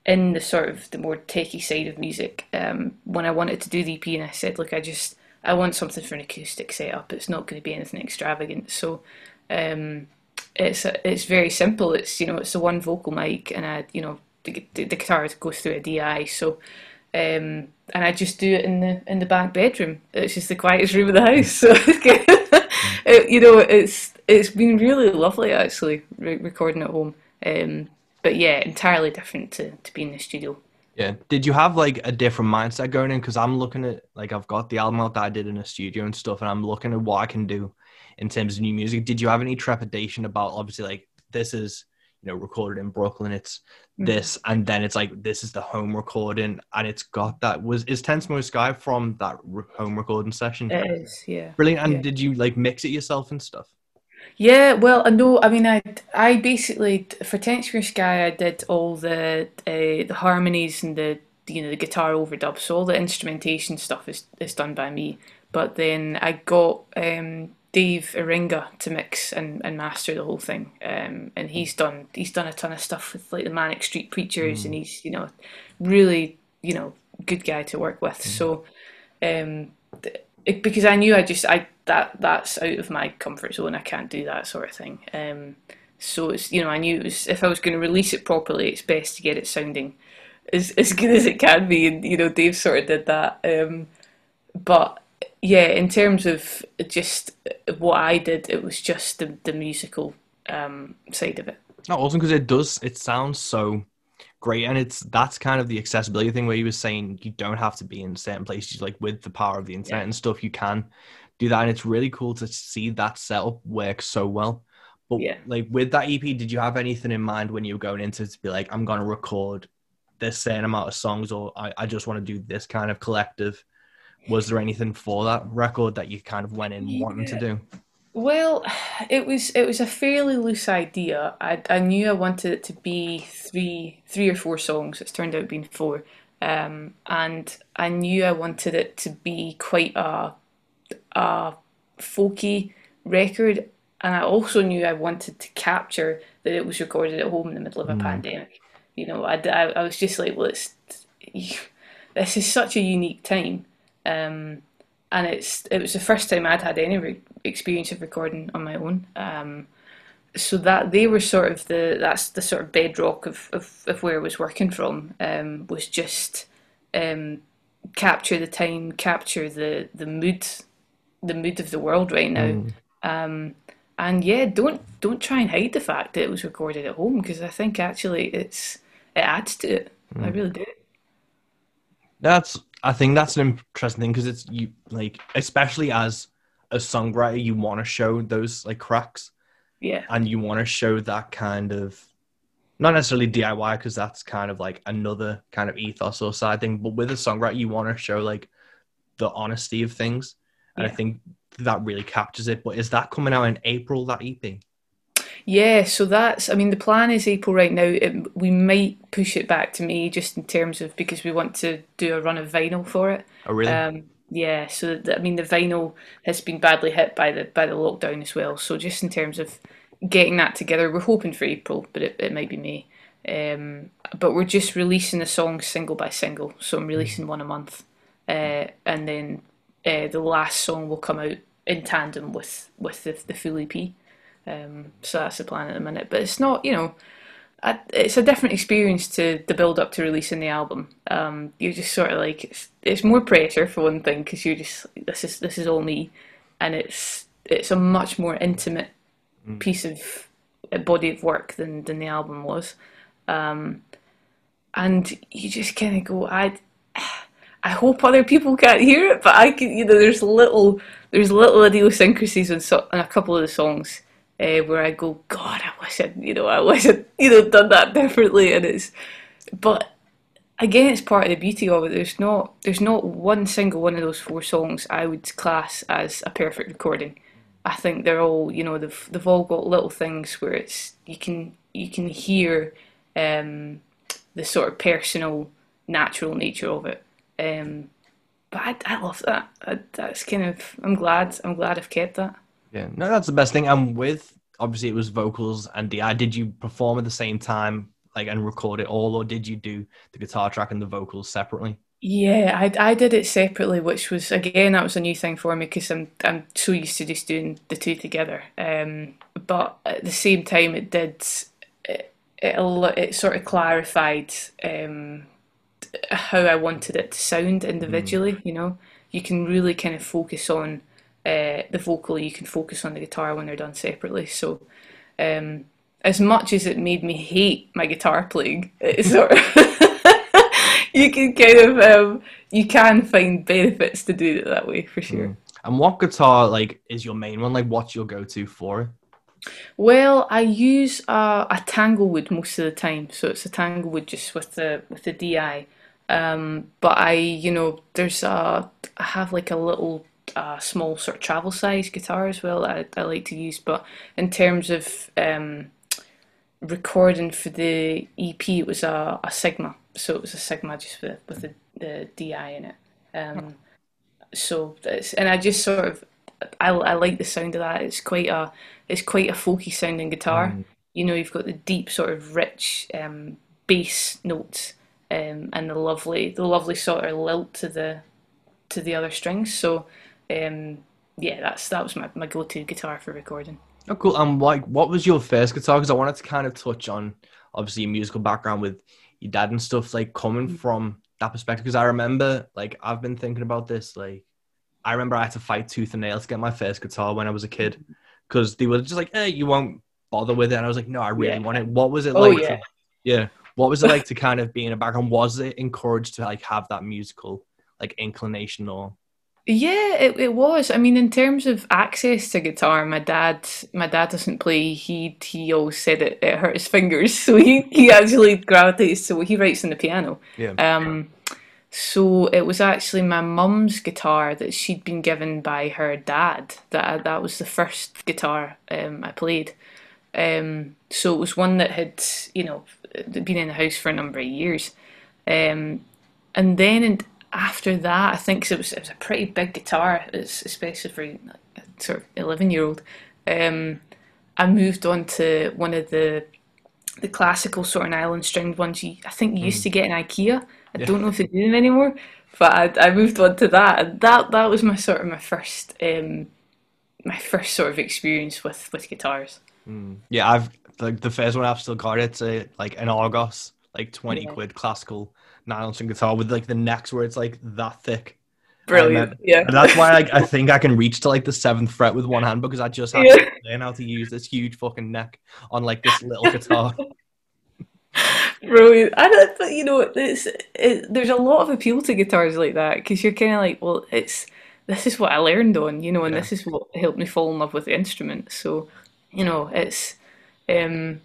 in the sort of the more techie side of music um, when I wanted to do the EP, and I said, look, I just I want something for an acoustic setup. It's not going to be anything extravagant. So Um, it's it's very simple. It's you know it's the one vocal mic, and I you know the, the, guitar goes through a DI. So, um, and I just do it in the in the back bedroom. It's just the quietest room of the house. So, it, you know, it's it's been really lovely actually re- recording at home. Um, but yeah, entirely different to to be in the studio. Yeah. Did you have like a different mindset going in? Because I'm looking at like I've got the album out that I did in a studio and stuff, and I'm looking at what I can do in terms of new music. Did you have any trepidation about obviously like this is you know recorded in Brooklyn, it's mm-hmm. this, and then it's like this is the home recording, and it's got that was is Ten Smoke Sky from that re- home recording session? It is, yeah. Brilliant. And yeah. did you like mix it yourself and stuff? Yeah, well, I know. I mean, I I basically for Ten Smoke Sky, I did all the uh, the harmonies and the you know the guitar overdubs. So all the instrumentation stuff is is done by me. But then I got um, Dave Eringa to mix and, and master the whole thing, um, and he's done he's done a ton of stuff with like the Manic Street Preachers, mm. and he's you know really you know good guy to work with. Mm. So um, it, because I knew I just I that that's out of my comfort zone. I can't do that sort of thing. Um, so it's you know I knew it was if I was going to release it properly, it's best to get it sounding as as good as it can be, and you know Dave sort of did that. Um, but yeah, in terms of just what I did, it was just the the musical um, side of it. No, awesome because it does. It sounds so great, and it's that's kind of the accessibility thing where you were saying you don't have to be in certain places. Like with the power of the internet yeah. and stuff, you can do that, and it's really cool to see that setup work so well. But yeah. like with that EP, did you have anything in mind when you were going into it to be like, I'm going to record this certain amount of songs, or I, I just want to do this kind of collective? Was there anything for that record that you kind of went in yeah. wanting to do? Well, it was it was a fairly loose idea. I I knew I wanted it to be three three or four songs. It's turned out being four, um, and I knew I wanted it to be quite a a folky record. And I also knew I wanted to capture that it was recorded at home in the middle of a mm. pandemic. You know, I, I, I was just like, well, it's, this is such a unique time. Um, and it's it was the first time I'd had any re- experience of recording on my own. Um, so that they were sort of the that's the sort of bedrock of, of, of where I was working from um, was just um, capture the time, capture the the mood, the mood of the world right now. Mm. Um, and yeah, don't don't try and hide the fact that it was recorded at home because I think actually it's it adds to it. Mm. I really do. That's I think that's an interesting thing because it's you like especially as a songwriter you want to show those like cracks. Yeah. And you want to show that kind of not necessarily DIY because that's kind of like another kind of ethos or side thing, but with a songwriter you want to show like the honesty of things. And yeah. I think that really captures it. But is that coming out in April, that EP? Yeah, so that's, I mean, the plan is April right now. It, we might push it back to May just in terms of because we want to do a run of vinyl for it. Oh, really? Um, yeah, so the, I mean, the vinyl has been badly hit by the by the lockdown as well. So just in terms of getting that together, we're hoping for April, but it, it might be May. Um, but we're just releasing the songs single by single, so I'm releasing one a month, uh, and then uh, the last song will come out in tandem with with the, the full EP. Um, so that's the plan at the minute. But it's not, you know, I, it's a different experience to the build up to releasing the album. Um, you're just sort of like it's, it's more pressure for one thing because you're just this is this is all me, and it's it's a much more intimate mm. piece of a body of work than than the album was. Um, and you just kind of go, I, I hope other people can't hear it, but I can. You know, there's little there's little idiosyncrasies in, so, on a couple of the songs uh, where I go, God, I wish I'd, you know, I wish I'd, you know, done that differently. And it's, but again, it's part of the beauty of it. There's not, there's not one single one of those four songs I would class as a perfect recording. I think they're all, you know, they've they've all got little things where it's you can you can hear um, the sort of personal, natural nature of it. Um, but I, I love that. I, that's kind of I'm glad I'm glad I've kept that. Yeah, no, that's the best thing. And with obviously it was vocals and DI. Did you perform at the same time, like and record it all, or did you do the guitar track and the vocals separately? Yeah, I, I did it separately, which was again that was a new thing for me because I'm I'm so used to just doing the two together. Um, but at the same time, it did it it, it sort of clarified um, how I wanted it to sound individually. Mm. You know, you can really kind of focus on uh, the vocal, you can focus on the guitar when they're done separately. So, um, as much as it made me hate my guitar playing, it sort of you can kind of um, you can find benefits to do it that way for sure. Mm. And what guitar like is your main one? Like, what's your go-to for? Well, I use a, a Tanglewood most of the time, so it's a Tanglewood just with the with the DI. Um, but I, you know, there's a I have like a little uh, small sort of travel size guitar as well. I, I like to use, but in terms of um, recording for the EP, it was a, a Sigma, so it was a Sigma just with with the, the DI in it. Um, so and I just sort of I, I like the sound of that. It's quite a it's quite a folky sounding guitar. Mm. You know, you've got the deep sort of rich um, bass notes um, and the lovely the lovely sort of lilt to the to the other strings. So um, yeah, that's that was my, my go to guitar for recording. Oh, cool. And um, like, what was your first guitar? Because I wanted to kind of touch on obviously your musical background with your dad and stuff. Like coming mm. from that perspective, because I remember like I've been thinking about this. Like I remember I had to fight tooth and nail to get my first guitar when I was a kid because they were just like, "Hey, you won't bother with it," and I was like, "No, I really yeah. want it." What was it oh, like? Yeah. To, yeah. What was it like to kind of be in a background? Was it encouraged to like have that musical like inclination or? Yeah, it, it was. I mean, in terms of access to guitar, my dad my dad doesn't play. He he always said it, it hurt his fingers, so he, he actually gravitates to he writes on the piano. Yeah. Um, so it was actually my mum's guitar that she'd been given by her dad. That that was the first guitar um, I played. Um, so it was one that had you know been in the house for a number of years. Um, and then in, after that, I think it was it was a pretty big guitar, especially for a sort of eleven year old. Um, I moved on to one of the the classical sort of nylon stringed ones. You, I think you used mm. to get in IKEA. I yeah. don't know if they do them anymore, but I, I moved on to that, and that that was my sort of my first um, my first sort of experience with with guitars. Mm. Yeah, I've like the first one I've still got it's a like an Argos, like twenty yeah. quid classical nylon guitar with like the necks where it's like that thick. Brilliant, and, yeah. And that's why like, I think I can reach to like the seventh fret with one hand because I just have yeah. to learn how to use this huge fucking neck on like this little guitar. Brilliant. I don't, but you know, it's it, there's a lot of appeal to guitars like that because you're kind of like, well, it's this is what I learned on, you know, and yeah. this is what helped me fall in love with the instrument. So, you know, it's um,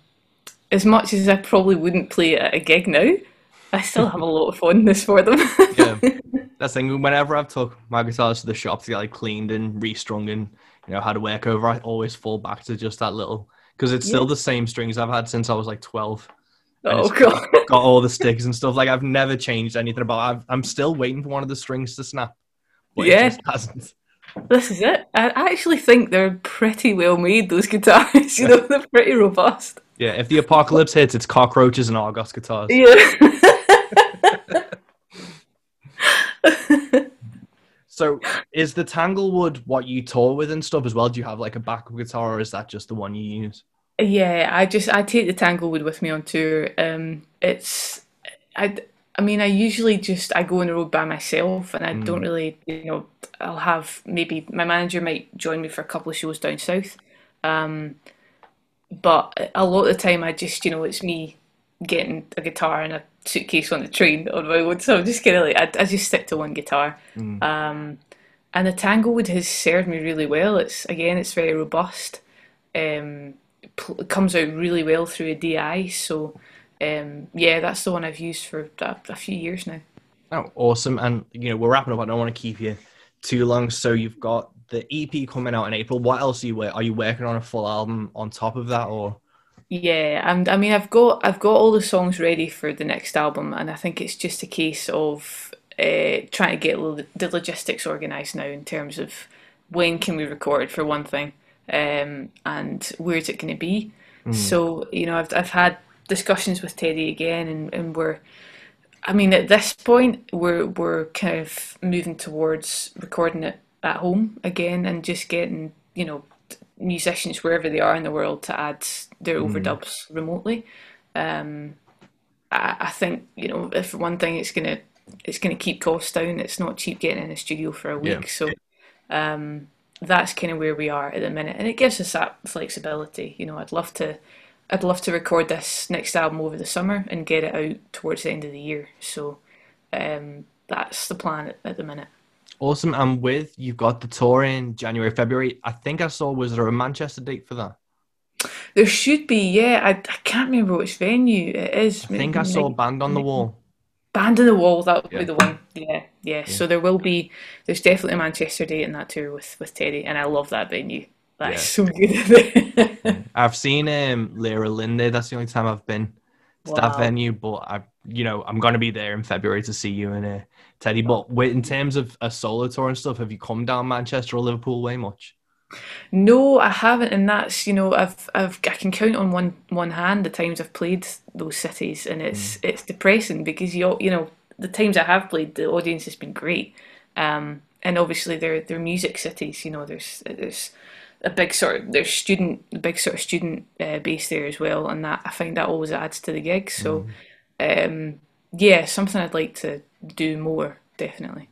as much as I probably wouldn't play at a gig now, I still have a lot of fondness for them. yeah, that's the thing. Whenever I've took my guitars to the shop to get like cleaned and restrung and you know had a work over, I always fall back to just that little because it's still yeah. the same strings I've had since I was like twelve. Oh god! Got all the sticks and stuff. Like I've never changed anything about. i am still waiting for one of the strings to snap. yeah, hasn't. This is it. I actually think they're pretty well made. Those guitars, you know, they're pretty robust. Yeah, if the apocalypse hits, it's cockroaches and Argos guitars. Yeah. so, is the Tanglewood what you tour with and stuff as well? Do you have like a backup guitar, or is that just the one you use? Yeah, I just I take the Tanglewood with me on tour. Um, it's I I mean I usually just I go on the road by myself and I mm. don't really you know I'll have maybe my manager might join me for a couple of shows down south. Um, but a lot of the time I just you know it's me getting a guitar and a suitcase on the train on my own. So I'm just kind of like I, I just stick to one guitar. Mm. Um, and the Tanglewood has served me really well. It's again it's very robust. Um, it comes out really well through a DI. So um, yeah, that's the one I've used for a, a, few years now. Oh, awesome! And you know we're wrapping up. I don't want to keep you too long. So you've got the EP coming out in April. What else are you are you working on a full album on top of that or? Yeah, and I mean I've got I've got all the songs ready for the next album, and I think it's just a case of uh, trying to get the logistics organised now in terms of when can we record for one thing, um, and where's it going to be. Mm. So you know, I've I've had discussions with Teddy again, and, and we're I mean, at this point, we're we're kind of moving towards recording it at home again and just getting you know musicians wherever they are in the world to add their mm. overdubs remotely. Um, I, I think you know if one thing it's gonna it's gonna keep costs down. It's not cheap getting in a studio for a week, yeah. so um, that's kind of where we are at the minute, and it gives us that flexibility. You know, I'd love to. I'd love to record this next album over the summer and get it out towards the end of the year. So um, that's the plan at, at the minute. Awesome. And with you've got the tour in January, February. I think I saw was there a Manchester date for that? There should be, yeah. I, I can't remember which venue it is. I think I saw Band on the Wall. Band on the Wall, that would yeah. be the one. Yeah, yeah, yeah, So there will be, there's definitely a Manchester date in that tour with, with Teddy, and I love that venue. That's yeah. so good. I've seen um, Lera Lynn. That's the only time I've been to wow. that venue, but I, you know, I'm going to be there in February to see you and uh, Teddy. But wait, in terms of a solo tour and stuff, have you come down Manchester or Liverpool way much? No, I haven't, and that's you know I've I've I can count on one one hand the times I've played those cities, and it's mm. it's depressing because you you know the times I have played the audience has been great, um, and obviously they're they're music cities. You know, there's there's a big sort of there's student big sort of student uh, base there as well, and that I find that always adds to the gig. So, mm. um, yeah, something I'd like to do more definitely.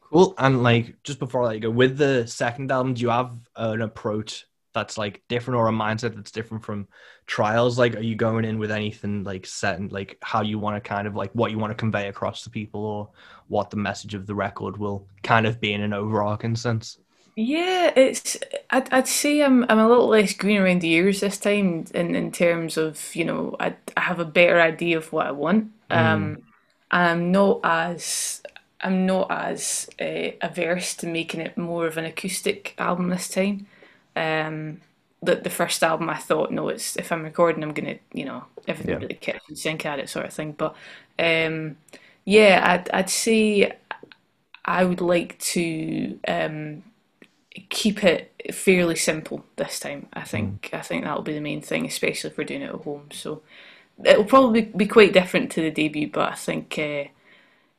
Cool. And like just before I let you go, with the second album, do you have an approach that's like different or a mindset that's different from Trails? Like, are you going in with anything like set and like how you want to kind of like what you want to convey across to people or what the message of the record will kind of be in an overarching sense? Yeah, it's. I'd, I'd say I'm I'm a little less green around the ears this time in, in terms of you know I I have a better idea of what I want. Mm. I'm not as I'm not as uh, averse to making it more of an acoustic album this time. Um, the the first album, I thought, no, it's if I'm recording, I'm gonna, you know, everything yeah. really kicks and sync at it, sort of thing. But um, yeah, I'd I'd say I would like to um, keep it fairly simple this time. I think mm. I think that'll be the main thing, especially if we're doing it at home. So it'll probably be quite different to the debut, but I think uh,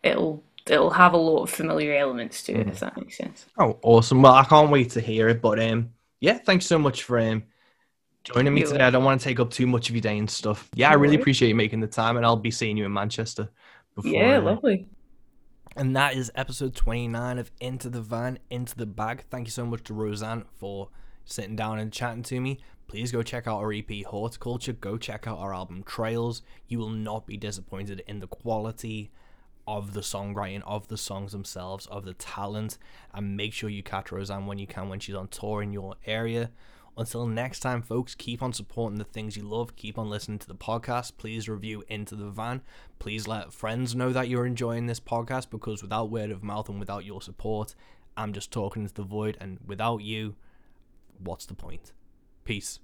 it'll it'll have a lot of familiar elements to it, mm. if that makes sense. Oh, awesome! Well, I can't wait to hear it. But um, yeah, thanks so much for um joining me You're today. I don't want to take up too much of your day and stuff. Yeah, I really appreciate you making the time, and I'll be seeing you in Manchester. Before, yeah, uh, lovely. And that is episode 29 of Into the Van, Into the Bag. Thank you so much to Roseanne for sitting down and chatting to me. Please go check out our EP Horticulture. Go check out our album Trails. You will not be disappointed in the quality of the songwriting, of the songs themselves, of the talent, and make sure you catch Roseanne when you can when she's on tour in your area. Until next time, folks, keep on supporting the things you love. Keep on listening to the podcast. Please review Into the Van. Please let friends know that you're enjoying this podcast because without word of mouth and without your support, I'm just talking into the void. And without you, what's the point? Peace.